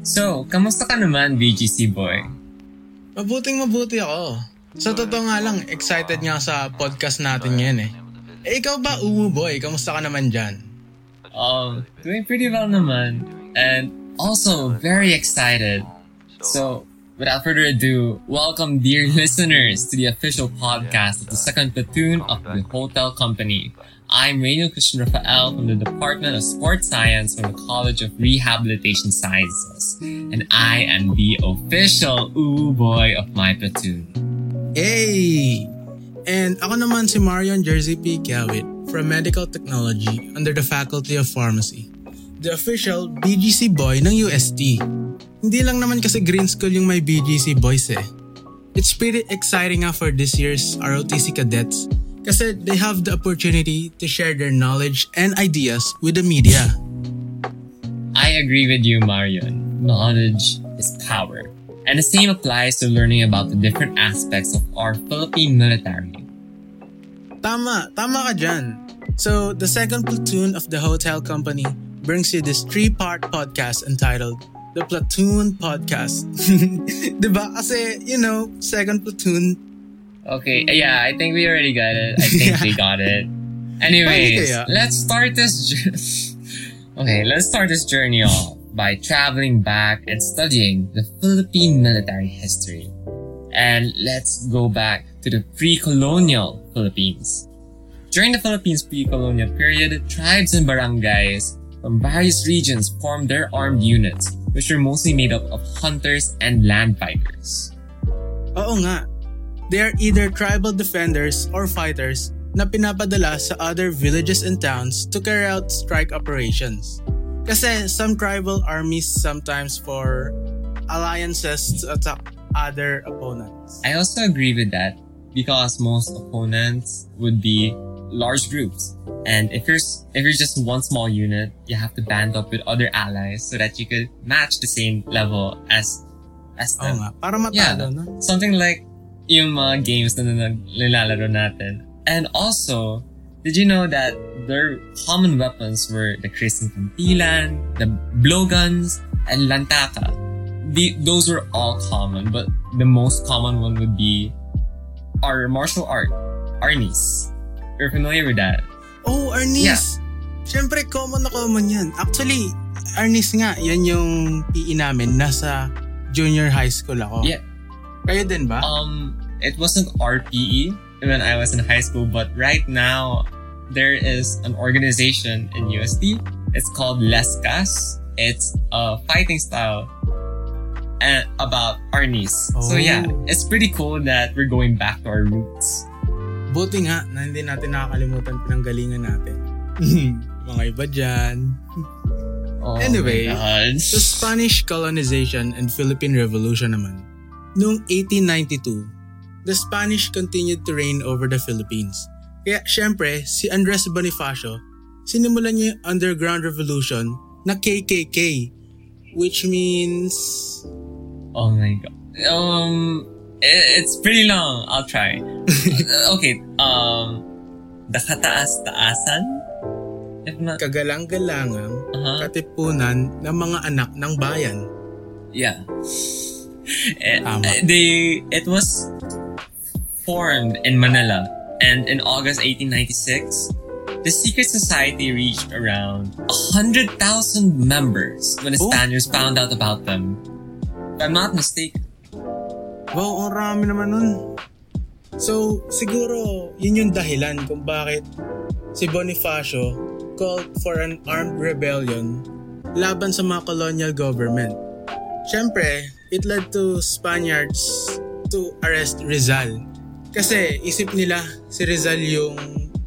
So, kamusta ka naman, BGC boy? Mabuting mabuti ako. Sa totoo nga lang, excited nga sa podcast natin ngayon eh. Eh ikaw ba, Uwu Boy? Kamusta ka naman dyan? Um, doing pretty well naman. And also very excited. So, without further ado, welcome dear listeners to the official podcast of the second platoon of the Hotel Company. I'm Rainiel Christian Rafael from the Department of Sports Science from the College of Rehabilitation Sciences. And I am the official ooh boy of my platoon. Hey! And ako naman si Marion Jersey P. Gawit from Medical Technology under the Faculty of Pharmacy. The official BGC boy ng UST. Hindi lang naman kasi Green School yung may BGC boys eh. It's pretty exciting nga for this year's ROTC cadets kasi they have the opportunity to share their knowledge and ideas with the media. I agree with you, Marion. Knowledge is power. And the same applies to learning about the different aspects of our Philippine military. Tama, tama ka dyan. So, the second platoon of the hotel company brings you this three-part podcast entitled The Platoon Podcast. diba? Kasi, you know, second platoon. Okay, yeah, I think we already got it. I think Yeah. we got it. Anyways, let's start this. okay, let's start this journey off by traveling back and studying the Philippine military history. And let's go back to the pre-colonial Philippines. During the Philippines pre-colonial period, tribes and barangays from various regions formed their armed units, which were mostly made up of hunters and land fighters. Oo nga. They are either tribal defenders or fighters na pinapadala sa other villages and towns to carry out strike operations. Kasi some tribal armies sometimes for alliances to attack other opponents. I also agree with that because most opponents would be large groups. And if you're if you're just one small unit, you have to band up with other allies so that you could match the same level as as them. nga. Para Yeah. no? Something like yung mga games na nilalaro natin. And also, did you know that their common weapons were the Chrysanthempilan, the blowguns, and lantaka? The, those were all common, but the most common one would be our martial art, Arnis. You're familiar with that? Oh, Arnis! Yeah. Siyempre, common na common yan. Actually, Arnis nga, yan yung PE namin. Nasa junior high school ako. Yeah. Kayo din ba? Um, it wasn't RPE when I was in high school, but right now there is an organization in USD. It's called Lescas. It's a fighting style and about Arnis. Oh. So Oh. yeah, it's pretty cool that we're going back to our roots. Buti nga na hindi natin nakakalimutan pinanggalingan natin. Mga iba dyan. Oh Anyway. Sa Spanish colonization and Philippine Revolution naman, noong 1892, the Spanish continued to reign over the Philippines. Kaya syempre, si Andres Bonifacio, sinimulan niya yung underground revolution na KKK, which means... oh my God. Um, it's pretty long. I'll try. Okay. Um, the kataas-taasan. If not, kagalang-galangang uh-huh. katipunan ng mga anak ng bayan. Yeah. It, Tama. they, it was formed in Manila and in August 1896, the secret society reached around 100,000 members when the Oh. Spaniards found out about them. If I'm not mistaken. Wow, ang rami naman nun. So, siguro, yun yung dahilan kung bakit si Bonifacio called for an armed rebellion laban sa mga colonial government. Siyempre, it led to Spaniards to arrest Rizal. Kasi isip nila si Rizal yung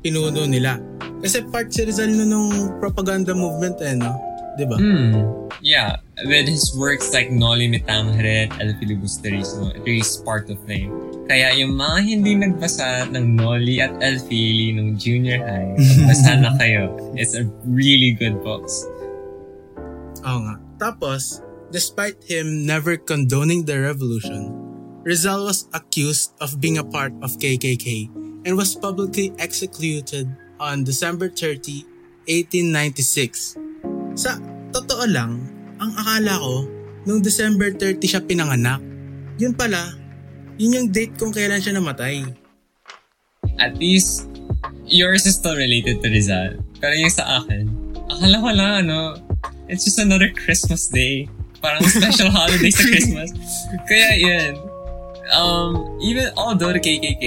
pinuno nila. Kasi part si Rizal nun nung propaganda movement eh, no? Diba? Hmm. Yeah. With his works like Noli Me Tangere at El Filibusterismo, it really sparked the flame. Kaya yung mga hindi nagbasa ng Noli at El Fili nung junior high, basa na kayo. It's a really good books. Oo nga. Tapos, despite him never condoning the revolution, Rizal was accused of being a part of KKK and was publicly executed on December 30, 1896. Sa totoo lang, ang akala ko, nung December 30 siya pinanganak. Yun pala, yun yung date kung kailan siya namatay. At least, yours is still related to Rizal. Pero yung sa akin, akala ko lang, ano, it's just another Christmas day. Parang special holiday sa Christmas. Kaya yun. Um, even although the KKK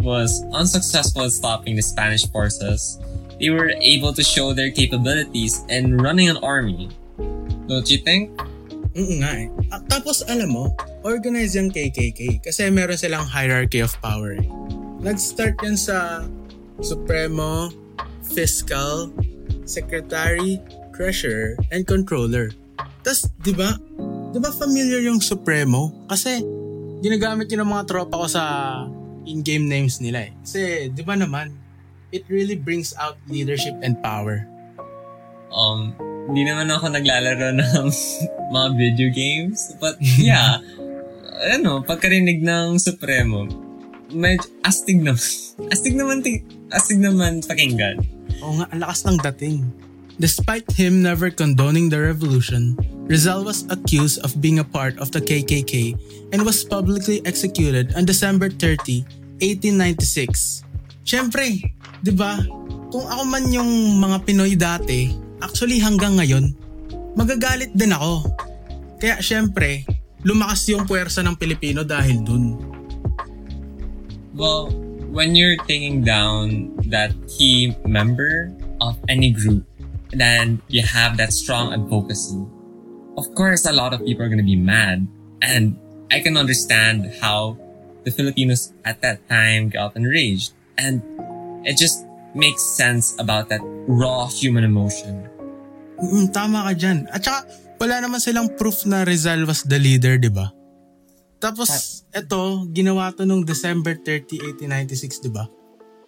was unsuccessful in stopping the Spanish forces, they were able to show their capabilities in running an army. Don't you think? Oo nga eh. Ah, tapos alam mo, organize yung KKK kasi meron silang hierarchy of power eh. Nag-start yan sa Supremo, Fiscal, Secretary, Treasurer, and Controller. Tapos, di ba? Di ba familiar yung Supremo? Kasi, ginagamit yun ng mga tropa ko sa in-game names nila eh. Kasi, di ba naman, it really brings out leadership and power. Um, hindi naman ako naglalaro ng mga video games. But yeah, ano, pagkarinig ng Supremo, medyo astig naman. astig naman, ti- astig naman pakinggan. Oo nga, ang lakas ng dating. Despite him never condoning the revolution, Rizal was accused of being a part of the KKK and was publicly executed on December 30, 1896. Siyempre, di ba? Kung ako man yung mga Pinoy dati, actually hanggang ngayon, magagalit din ako. Kaya siyempre, lumakas yung puwersa ng Pilipino dahil dun. Well, when you're taking down that key member of any group, then you have that strong advocacy. Of course, a lot of people are going to be mad. And I can understand how the Filipinos at that time got enraged. And it just makes sense about that raw human emotion. Mm, tama ka dyan. At saka, wala naman silang proof na Rizal was the leader, di ba? Tapos, eto, ginawa to nung December 30, 1896, di ba?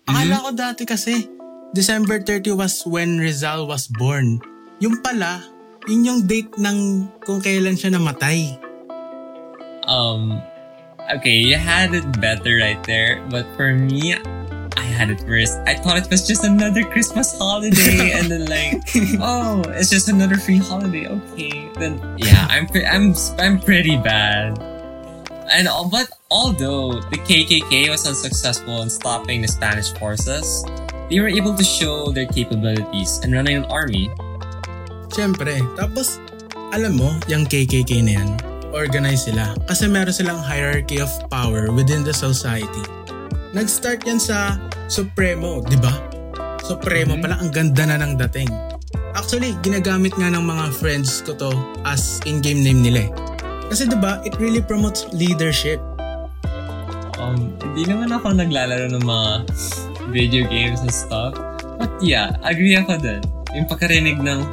Akala ko dati kasi, December 30 was when Rizal was born. Yung pala, yun yung date ng kung kailan siya namatay. Um, okay, you had it better right there. But for me, I had it worse. I thought it was just another Christmas holiday, and then like, oh, it's just another free holiday. Okay, then yeah, I'm pre- I'm I'm pretty bad. And all, but although the KKK was unsuccessful in stopping the Spanish forces, they were able to show their capabilities in running an army. Siyempre. Tapos, alam mo, yung KKK na yan, organize sila. Kasi meron silang hierarchy of power within the society. Nag-start yan sa Supremo, di ba? Supremo Mhm. pala, ang ganda na ng dating. Actually, ginagamit nga ng mga friends ko to as in-game name nila eh. Kasi di ba, it really promotes leadership. Um, hindi naman ako naglalaro ng mga video games and stuff. But yeah, agree ako dun. Yung pagkarinig ng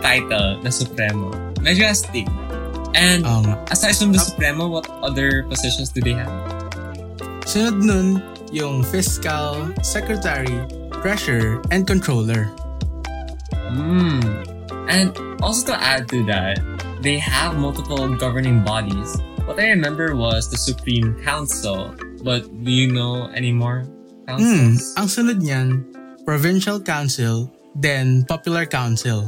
title na Supremo. Medyo astig. And nga. aside from the Supremo, what other positions do they have? Sunod nun, yung Fiscal, Secretary, Treasurer, and Controller. Hmm. And also to add to that, they have multiple governing bodies. What I remember was the Supreme Council. But do you know any more Hmm, councils? ang sunod niyan, Provincial Council, then Popular Council.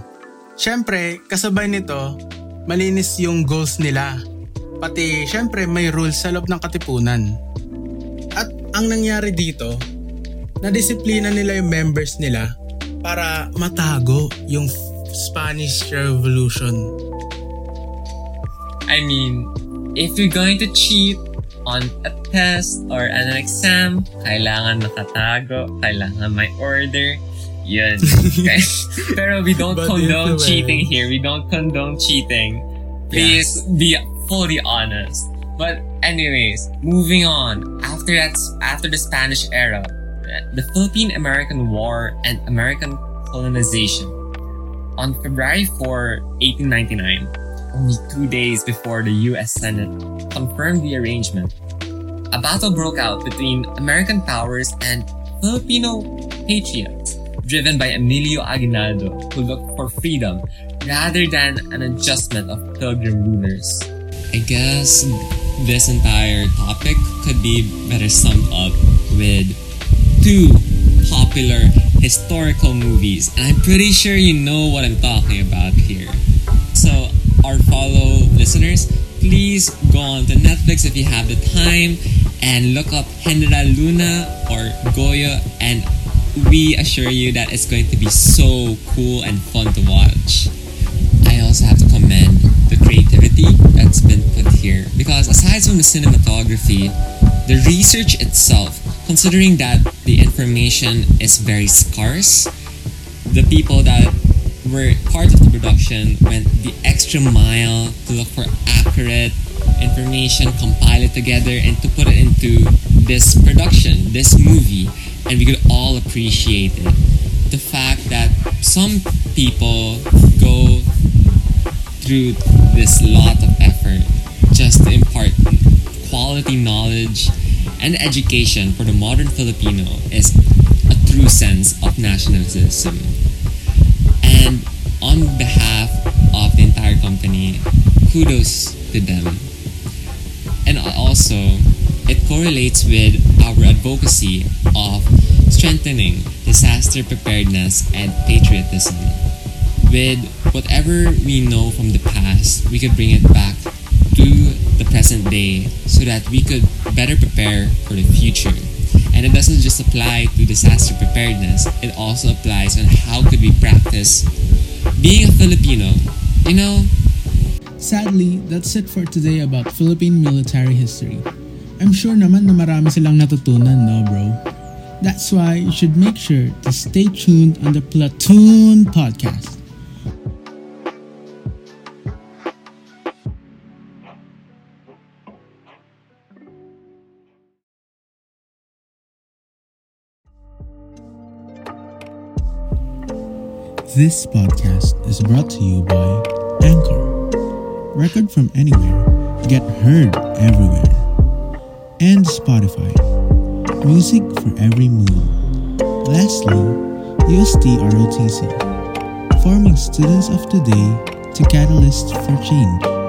Siyempre, kasabay nito, malinis yung goals nila. Pati, siyempre, may rules sa loob ng katipunan. Ang nangyari dito, nadisiplina nila yung members nila para matago yung Spanish Revolution. I mean, if you're going to cheat on a test or an exam, kailangan nakatago, kailangan may order. Yun. Pero we don't condone cheating here. We don't condone cheating. Please be fully honest. But anyways, moving on. After that, after the Spanish era, the Philippine-American War and American colonization. On February 4, 1899, only two days before the U.S. Senate confirmed the arrangement, a battle broke out between American powers and Filipino patriots, driven by Emilio Aguinaldo, who looked for freedom rather than an adjustment of pilgrim rulers. I guess this entire topic could be better summed up with two popular historical movies, and I'm pretty sure you know what I'm talking about here. So, our follow listeners, please go on to Netflix if you have the time and look up General Luna or Goyo and we assure you that it's going to be so cool and fun to watch. I also have to commend the creativity that's been here because aside from the cinematography, the research itself, considering that the information is very scarce, the people that were part of the production went the extra mile to look for accurate information, compile it together, and to put it into this production, this movie, and we could all appreciate it. The fact that some people go through this lot of effort just to impart quality knowledge and education for the modern Filipino is a true sense of nationalism. And on behalf of the entire company, kudos to them. And also, it correlates with our advocacy of strengthening disaster preparedness and patriotism. With whatever we know from the past, we could bring it back to the present day so that we could better prepare for the future. And it doesn't just apply to disaster preparedness, it also applies on how could we practice being a Filipino. You know, Sadly, that's it for today about Philippine military history. I'm sure naman na marami silang natutunan, no bro? That's why you should make sure to stay tuned on the Platoon podcast. This podcast is brought to you by Anchor. Record from anywhere, get heard everywhere. And Spotify. Music for every mood. Lastly, UST ROTC. Forming students of today to catalysts for change.